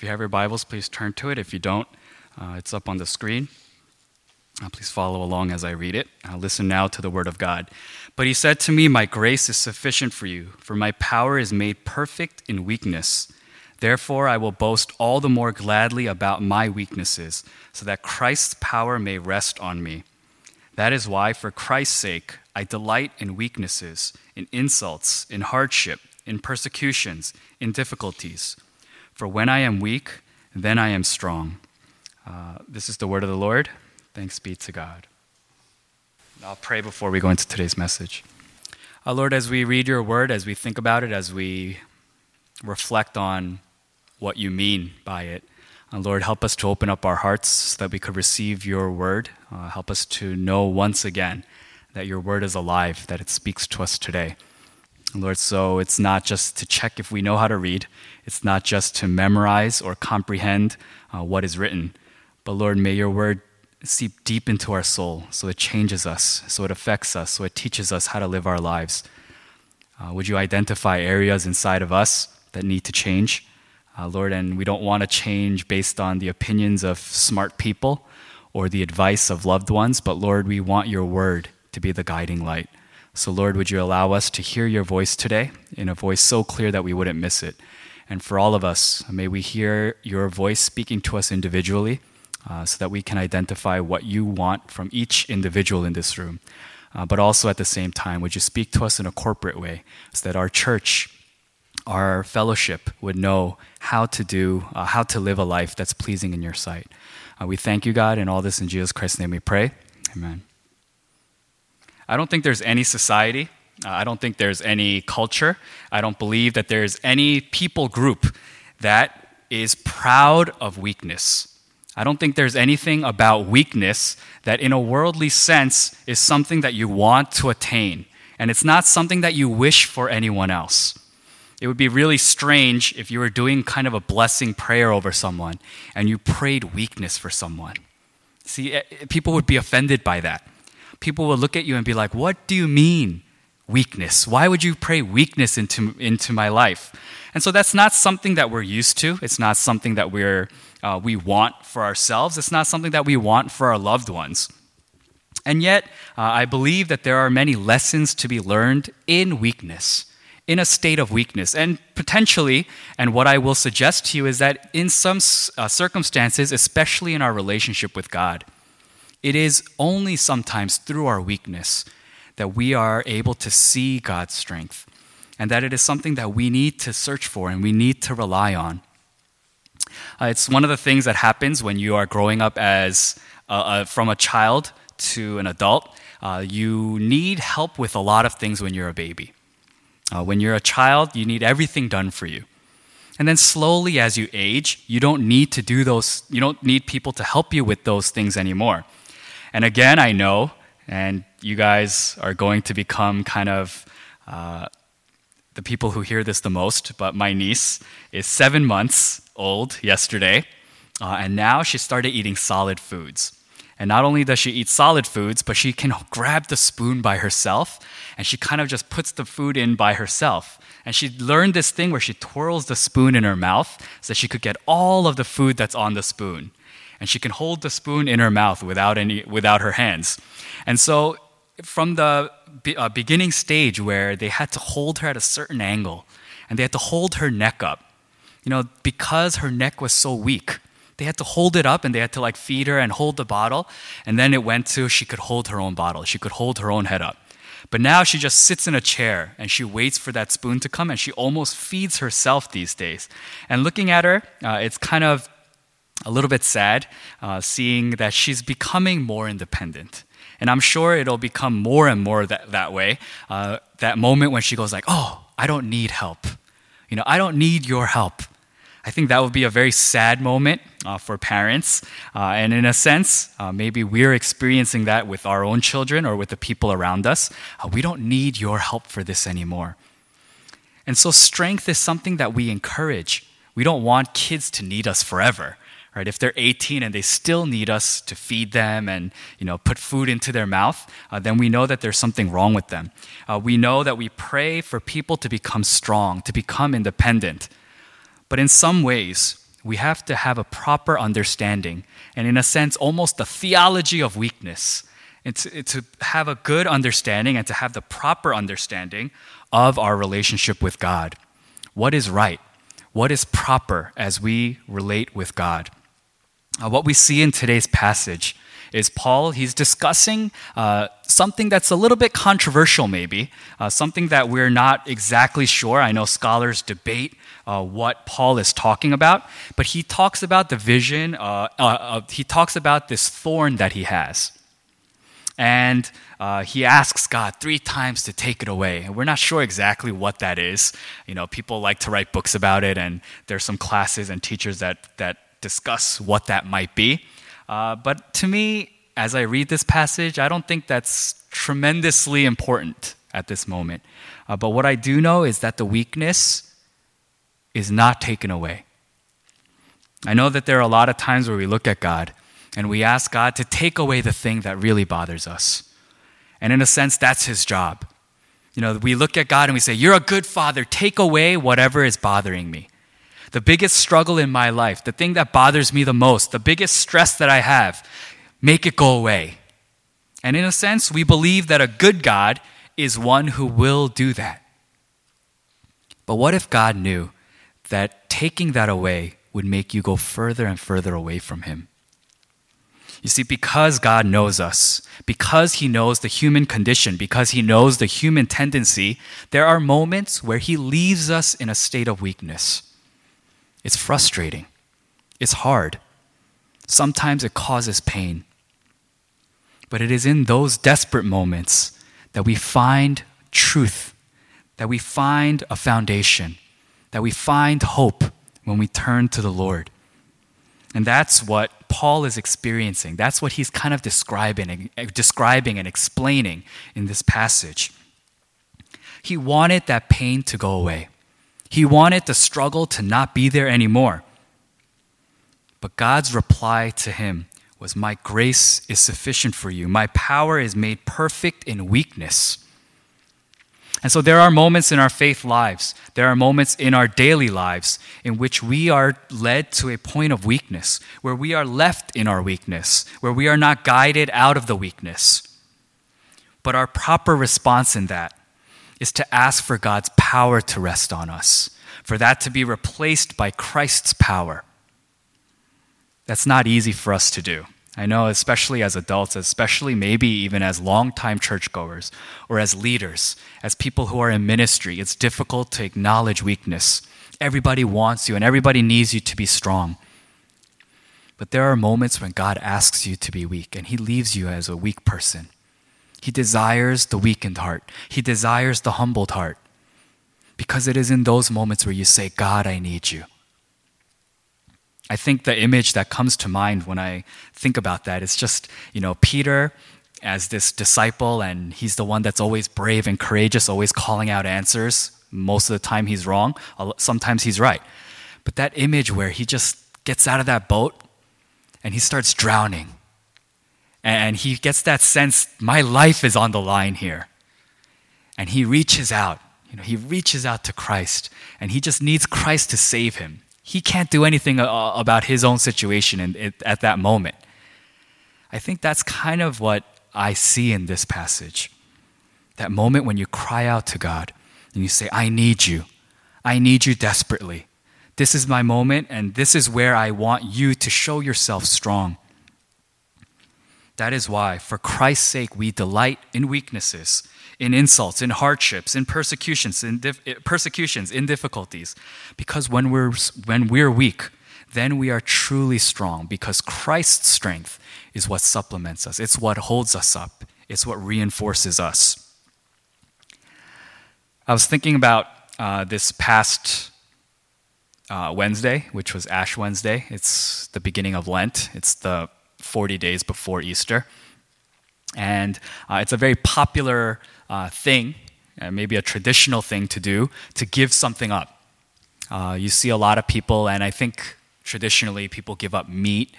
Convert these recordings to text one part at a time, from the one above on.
If you have your Bibles, please turn to it. If you don't, uh, it's up on the screen. Uh, please follow along as I read it. Uh, listen now to the word of God. But he said to me, My grace is sufficient for you, for my power is made perfect in weakness. Therefore, I will boast all the more gladly about my weaknesses, so that Christ's power may rest on me. That is why, for Christ's sake, I delight in weaknesses, in insults, in hardship, in persecutions, in difficulties. For when I am weak, then I am strong. Uh, this is the word of the Lord. Thanks be to God. I'll pray before we go into today's message. Uh, Lord, as we read your word, as we think about it, as we reflect on what you mean by it, uh, Lord, help us to open up our hearts so that we could receive your word. Uh, help us to know once again that your word is alive, that it speaks to us today. Lord, so it's not just to check if we know how to read, it's not just to memorize or comprehend uh, what is written, but Lord, may your word seep deep into our soul so it changes us, so it affects us, so it teaches us how to live our lives. Uh, would you identify areas inside of us that need to change? Uh, Lord, and we don't want to change based on the opinions of smart people or the advice of loved ones, but Lord, we want your word to be the guiding light. So, Lord, would you allow us to hear your voice today in a voice so clear that we wouldn't miss it? And for all of us, may we hear your voice speaking to us individually uh, so that we can identify what you want from each individual in this room. Uh, but also at the same time, would you speak to us in a corporate way so that our church, our fellowship would know how to do, uh, how to live a life that's pleasing in your sight. Uh, we thank you, God, and all this in Jesus Christ's name we pray. Amen. I don't think there's any society, uh, I don't think there's any culture, I don't believe that there's any people group that is proud of weakness. I don't think there's anything about weakness that, in a worldly sense, is something that you want to attain. And it's not something that you wish for anyone else. It would be really strange if you were doing kind of a blessing prayer over someone and you prayed weakness for someone. See, eh, people would be offended by that. People would look at you and be like, What do you mean, weakness? Why would you pray weakness into, into my life? And so that's not something that we're used to. It's not something that we're, uh, we want for ourselves. It's not something that we want for our loved ones. And yet, uh, I believe that there are many lessons to be learned in weakness, in a state of weakness. And potentially, and what I will suggest to you is that in some uh, circumstances, especially in our relationship with God, it is only sometimes through our weakness that we are able to see God's strength and that it is something that we need to search for and we need to rely on. Uh, it's one of the things that happens when you are growing up as uh, uh, from a child to an adult. Uh, you need help with a lot of things when you're a baby. Uh, when you're a child, you need everything done for you. And then slowly as you age, you don't need to do those, you don't need people to help you with those things anymore. And again, I know, and you guys are going to become kind of uh, the people who hear this the most, but my niece is seven months old yesterday, uh, and now she started eating solid foods. And not only does she eat solid foods, but she can grab the spoon by herself, and she kind of just puts the food in by herself. And she learned this thing where she twirls the spoon in her mouth so she could get all of the food that's on the spoon. And she can hold the spoon in her mouth without, any, without her hands. And so from the uh, beginning stage where they had to hold her at a certain angle and they had to hold her neck up. You know, because her neck was so weak, they had to hold it up and they had to like feed her and hold the bottle. And then it went to she could hold her own bottle, she could hold her own head up. But now she just sits in a chair and she waits for that spoon to come and she almost feeds herself these days. And looking at her, uh, it's kind of a little bit sad uh, seeing that she's becoming more independent. And I'm sure it'll become more and more that, that way. Uh, that moment when she goes like, oh, I don't need help. You know, I don't need your help. I think that would be a very sad moment uh, for parents. Uh, and in a sense, uh, maybe we're experiencing that with our own children or with the people around us. Uh, we don't need your help for this anymore. And so, strength is something that we encourage. We don't want kids to need us forever, Right? If they're 18 and they still need us to feed them and you know put food into their mouth, uh, then we know that there's something wrong with them. Uh, we know that we pray for people to become strong, to become independent. But in some ways, we have to have a proper understanding, and in a sense, almost the theology of weakness. To, to have a good understanding and to have the proper understanding of our relationship with God. What is right? What is proper as we relate with God? Uh, what we see in today's passage is Paul, he's discussing uh, something that's a little bit controversial, maybe, uh, something that we're not exactly sure. I know scholars debate uh, what Paul is talking about, but he talks about the vision, uh, uh, he talks about this thorn that he has. And uh, he asks God three times to take it away. And we're not sure exactly what that is. You know, people like to write books about it, and there's some classes and teachers that, that discuss what that might be. Uh, but to me, as I read this passage, I don't think that's tremendously important at this moment. Uh, but what I do know is that the weakness is not taken away. I know that there are a lot of times where we look at God and we ask God to take away the thing that really bothers us. And in a sense, that's his job. You know, we look at God and we say, You're a good father, take away whatever is bothering me the biggest struggle in my life, the thing that bothers me the most, the biggest stress that I have, make it go away. And in a sense, we believe that a good God is one who will do that. But what if God knew that taking that away would make you go further and further away from Him? You see, because God knows us, because He knows the human condition, because He knows the human tendency, there are moments where He leaves us in a state of weakness. It's frustrating. It's hard. Sometimes it causes pain. But it is in those desperate moments that we find truth, that we find a foundation, that we find hope when we turn to the Lord. And that's what Paul is experiencing. That's what he's kind of describing, describing and explaining in this passage. He wanted that pain to go away. He wanted the struggle to not be there anymore. But God's reply to him was, My grace is sufficient for you. My power is made perfect in weakness. And so there are moments in our faith lives, there are moments in our daily lives in which we are led to a point of weakness, where we are left in our weakness, where we are not guided out of the weakness. But our proper response in that is to ask for God's power to rest on us, for that to be replaced by Christ's power. That's not easy for us to do. I know, especially as adults, especially maybe even as longtime churchgoers or as leaders, as people who are in ministry, it's difficult to acknowledge weakness. Everybody wants you and everybody needs you to be strong. But there are moments when God asks you to be weak and He leaves you as a weak person. He desires the weakened heart. He desires the humbled heart. Because it is in those moments where you say, God, I need you. I think the image that comes to mind when I think about that is just, you know, Peter as this disciple, and he's the one that's always brave and courageous, always calling out answers. Most of the time he's wrong, sometimes he's right. But that image where he just gets out of that boat and he starts drowning and he gets that sense my life is on the line here. And he reaches out. You know, he reaches out to Christ and he just needs Christ to save him. He can't do anything uh, about his own situation at that moment. I think that's kind of what I see in this passage. That moment when you cry out to God and you say, I need you. I need you desperately. This is my moment, and this is where I want you to show yourself strong. That is why, for Christ's sake, we delight in weaknesses, in insults, in hardships, in persecutions, in dif- eh, persecutions, in difficulties. Because when we're, when we're weak, then we are truly strong because Christ's strength is what supplements us. It's what holds us up. It's what reinforces us. I was thinking about uh, this past uh, Wednesday, which was Ash Wednesday. It's the beginning of Lent. It's the 40 days before Easter. And uh, it's a very popular uh, thing, uh, maybe a traditional thing to do, to give something up. Uh, you see a lot of people, and I think traditionally people give up meat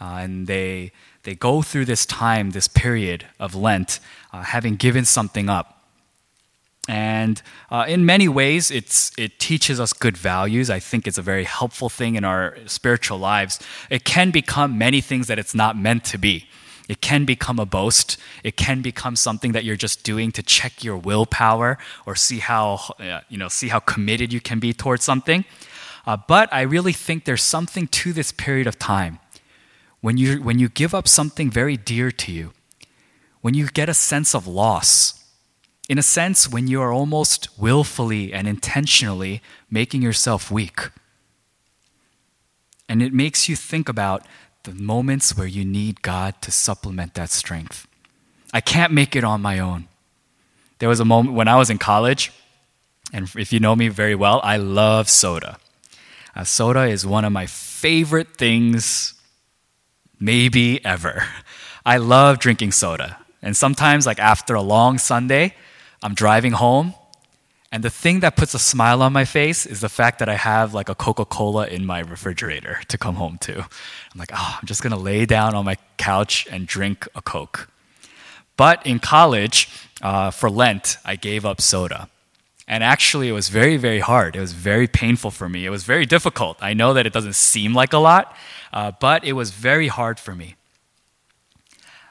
uh, and they, they go through this time, this period of Lent, uh, having given something up. And uh, in many ways, it's, it teaches us good values. I think it's a very helpful thing in our spiritual lives. It can become many things that it's not meant to be. It can become a boast. It can become something that you're just doing to check your willpower or see how, uh, you know, see how committed you can be towards something. Uh, but I really think there's something to this period of time. When you, when you give up something very dear to you, when you get a sense of loss, in a sense, when you are almost willfully and intentionally making yourself weak. And it makes you think about the moments where you need God to supplement that strength. I can't make it on my own. There was a moment when I was in college, and if you know me very well, I love soda. Uh, soda is one of my favorite things, maybe ever. I love drinking soda. And sometimes, like after a long Sunday, I'm driving home, and the thing that puts a smile on my face is the fact that I have like a Coca Cola in my refrigerator to come home to. I'm like, oh, I'm just gonna lay down on my couch and drink a Coke. But in college, uh, for Lent, I gave up soda. And actually, it was very, very hard. It was very painful for me. It was very difficult. I know that it doesn't seem like a lot, uh, but it was very hard for me.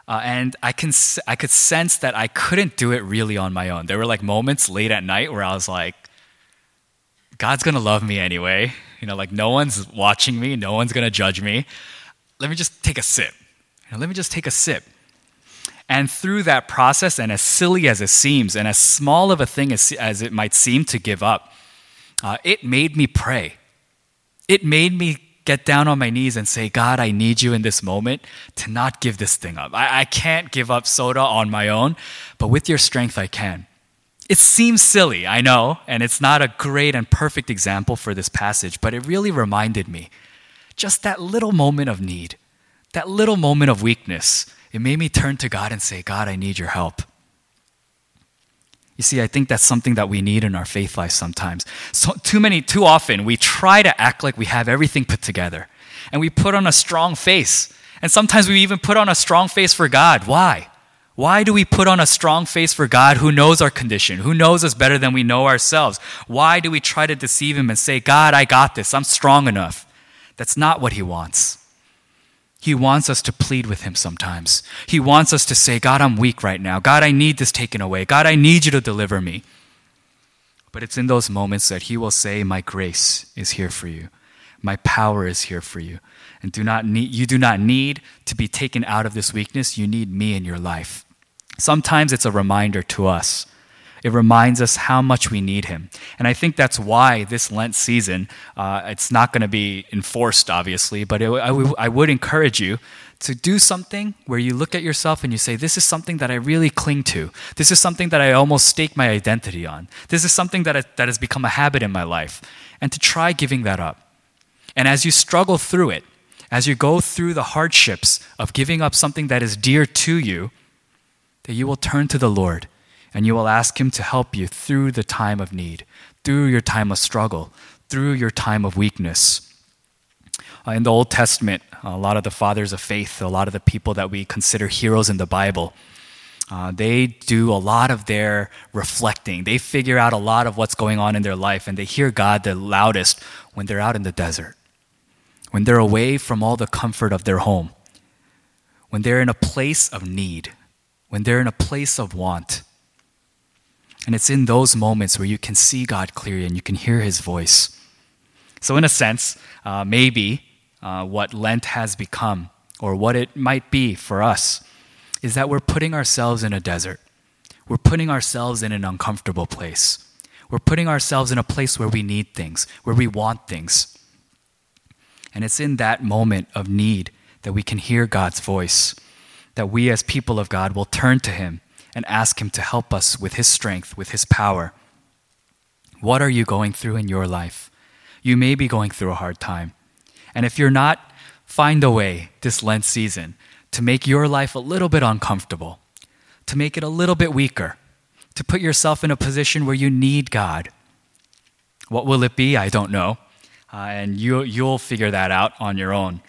Uh, and I, can, I could sense that I couldn't do it really on my own. There were like moments late at night where I was like, God's gonna love me anyway. You know, like no one's watching me, no one's gonna judge me. Let me just take a sip. You know, let me just take a sip. And through that process, and as silly as it seems, and as small of a thing as, as it might seem to give up, uh, it made me pray. It made me get down on my knees and say, God, I need you in this moment to not give this thing up. I, I can't give up soda on my own, but with your strength, I can. It seems silly, I know, and it's not a great and perfect example for this passage, but it really reminded me just that little moment of need, that little moment of weakness. It made me turn to God and say, God, I need your help. You see, I think that's something that we need in our faith life sometimes. So, too many, too often, we try to act like we have everything put together. And we put on a strong face. And sometimes we even put on a strong face for God. Why? Why do we put on a strong face for God who knows our condition, who knows us better than we know ourselves? Why do we try to deceive Him and say, God, I got this, I'm strong enough? That's not what He wants. He wants us to plead with Him sometimes. He wants us to say, God, I'm weak right now. God, I need this taken away. God, I need you to deliver me. But it's in those moments that He will say, My grace is here for you. My power is here for you. And do not need, you do not need to be taken out of this weakness. You need me in your life. Sometimes it's a reminder to us it reminds us how much we need Him. And I think that's why this Lent season, uh, it's not going to be enforced, obviously, but it, I, w- I would encourage you to do something where you look at yourself and you say, This is something that I really cling to. This is something that I almost stake my identity on. This is something that, I, that has become a habit in my life. And to try giving that up. And as you struggle through it, as you go through the hardships of giving up something that is dear to you, that you will turn to the Lord and you will ask Him to help you through the time of need, through your time of struggle, through your time of weakness. Uh, in the Old Testament, a lot of the fathers of faith, a lot of the people that we consider heroes in the Bible, uh, they do a lot of their reflecting. They figure out a lot of what's going on in their life, and they hear God the loudest when they're out in the desert, when they're away from all the comfort of their home, when they're in a place of need, when they're in a place of want. And it's in those moments where you can see God clearly and you can hear his voice. So, in a sense, uh, maybe uh, what Lent has become, or what it might be for us, is that we're putting ourselves in a desert. We're putting ourselves in an uncomfortable place. We're putting ourselves in a place where we need things, where we want things. And it's in that moment of need that we can hear God's voice, that we as people of God will turn to Him and ask Him to help us with His strength, with His power. What are you going through in your life? You may be going through a hard time. And if you're not, find a way this Lent season to make your life a little bit uncomfortable, to make it a little bit weaker, to put yourself in a position where you need God. What will it be? I don't know. uh, and you, you'll figure that out on your own.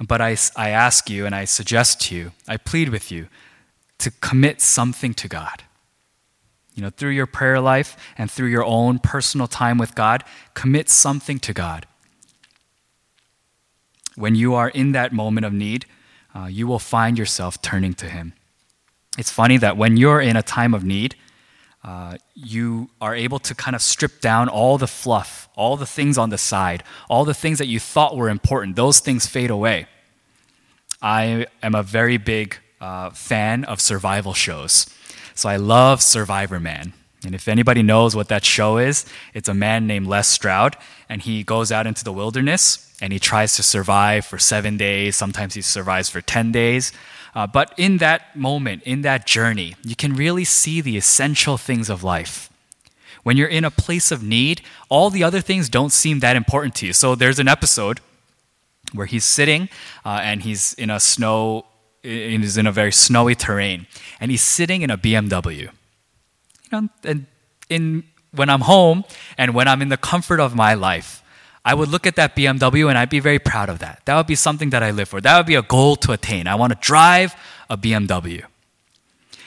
But I, I ask you and I suggest to you, I plead with you to commit something to God. You know, through your prayer life and through your own personal time with God, commit something to God. When you are in that moment of need, uh, you will find yourself turning to Him. It's funny that when you're in a time of need, uh, you are able to kind of strip down all the fluff, all the things on the side, all the things that you thought were important. Those things fade away. I am a very big uh, fan of survival shows. So I love Survivor Man. And if anybody knows what that show is, it's a man named Les Stroud, and he goes out into the wilderness and he tries to survive for seven days. Sometimes he survives for 10 days. Uh, but in that moment, in that journey, you can really see the essential things of life. When you're in a place of need, all the other things don't seem that important to you. So there's an episode where he's sitting uh, and he's in a snow, he's in a very snowy terrain, and he's sitting in a BMW. You know, and in when I'm home and when I'm in the comfort of my life, I would look at that BMW and I'd be very proud of that. That would be something that I live for. That would be a goal to attain. I want to drive a BMW.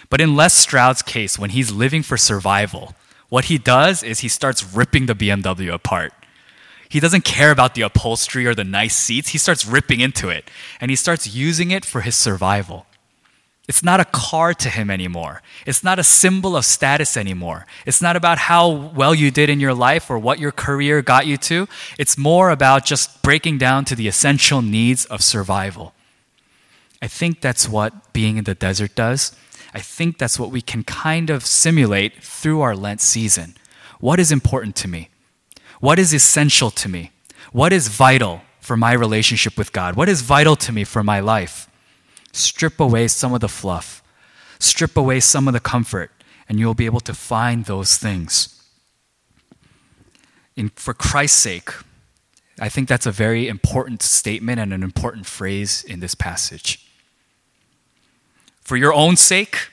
But in Les Stroud's case, when he's living for survival, what he does is he starts ripping the BMW apart. He doesn't care about the upholstery or the nice seats. He starts ripping into it and he starts using it for his survival. It's not a car to him anymore. It's not a symbol of status anymore. It's not about how well you did in your life or what your career got you to. It's more about just breaking down to the essential needs of survival. I think that's what being in the desert does. I think that's what we can kind of simulate through our Lent season. What is important to me? What is essential to me? What is vital for my relationship with God? What is vital to me for my life? Strip away some of the fluff, strip away some of the comfort, and you'll be able to find those things. In, for Christ's sake, I think that's a very important statement and an important phrase in this passage. For your own sake,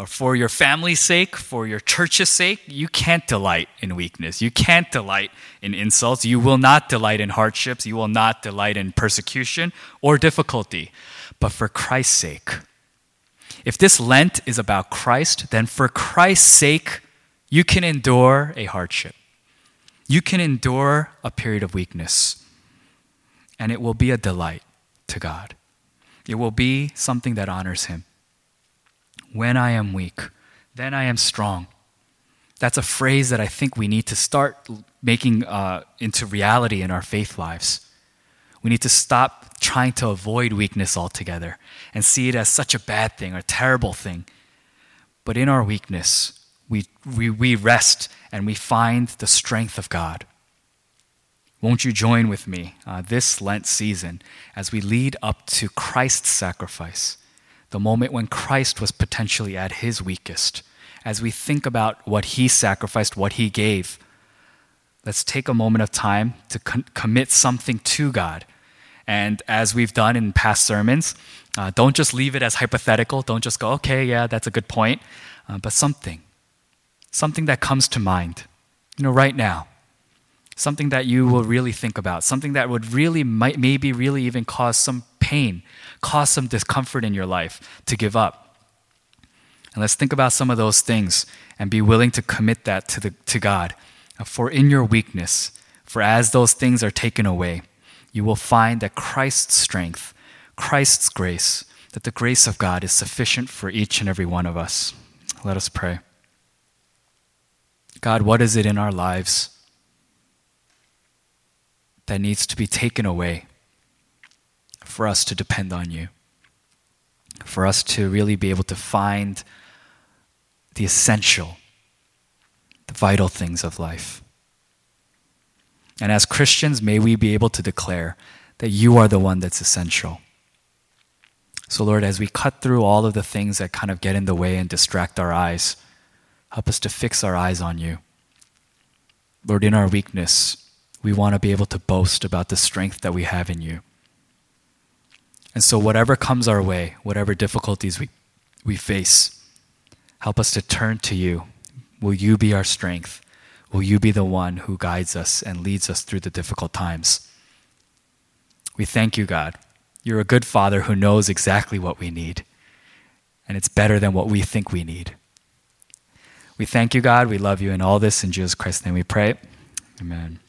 Uh, for your family's sake, for your church's sake, you can't delight in weakness. You can't delight in insults. You will not delight in hardships. You will not delight in persecution or difficulty but for Christ's sake. If this Lent is about Christ, then for Christ's sake, you can endure a hardship. You can endure a period of weakness, and it will be a delight to God. It will be something that honors Him. When I am weak, then I am strong. That's a phrase that I think we need to start making uh, into reality in our faith lives. We need to stop trying to avoid weakness altogether and see it as such a bad thing or terrible thing. But in our weakness, we, we, we rest and we find the strength of God. Won't you join with me uh, this Lent season as we lead up to Christ's sacrifice, the moment when Christ was potentially at his weakest? As we think about what he sacrificed, what he gave, let's take a moment of time to con- commit something to God and as we've done in past sermons, uh, don't just leave it as hypothetical. Don't just go, okay, yeah, that's a good point. Uh, but something, something that comes to mind, you know, right now. Something that you will really think about, something that would really, might, maybe really even cause some pain, cause some discomfort in your life to give up. And let's think about some of those things and be willing to commit that to, the, to God. For in your weakness, for as those things are taken away, you will find that Christ's strength, Christ's grace, that the grace of God is sufficient for each and every one of us. Let us pray. God, what is it in our lives that needs to be taken away for us to depend on you? For us to really be able to find the essential, the vital things of life. And as Christians, may we be able to declare that you are the one that's essential. So, Lord, as we cut through all of the things that kind of get in the way and distract our eyes, help us to fix our eyes on you. Lord, in our weakness, we want to be able to boast about the strength that we have in you. And so, whatever comes our way, whatever difficulties we, we face, help us to turn to you. Will you be our strength? will you be the one who guides us and leads us through the difficult times. We thank you, God. You're a good father who knows exactly what we need, and it's better than what we think we need. We thank you, God. We love you, in all this in Jesus Christ's name we pray. Amen.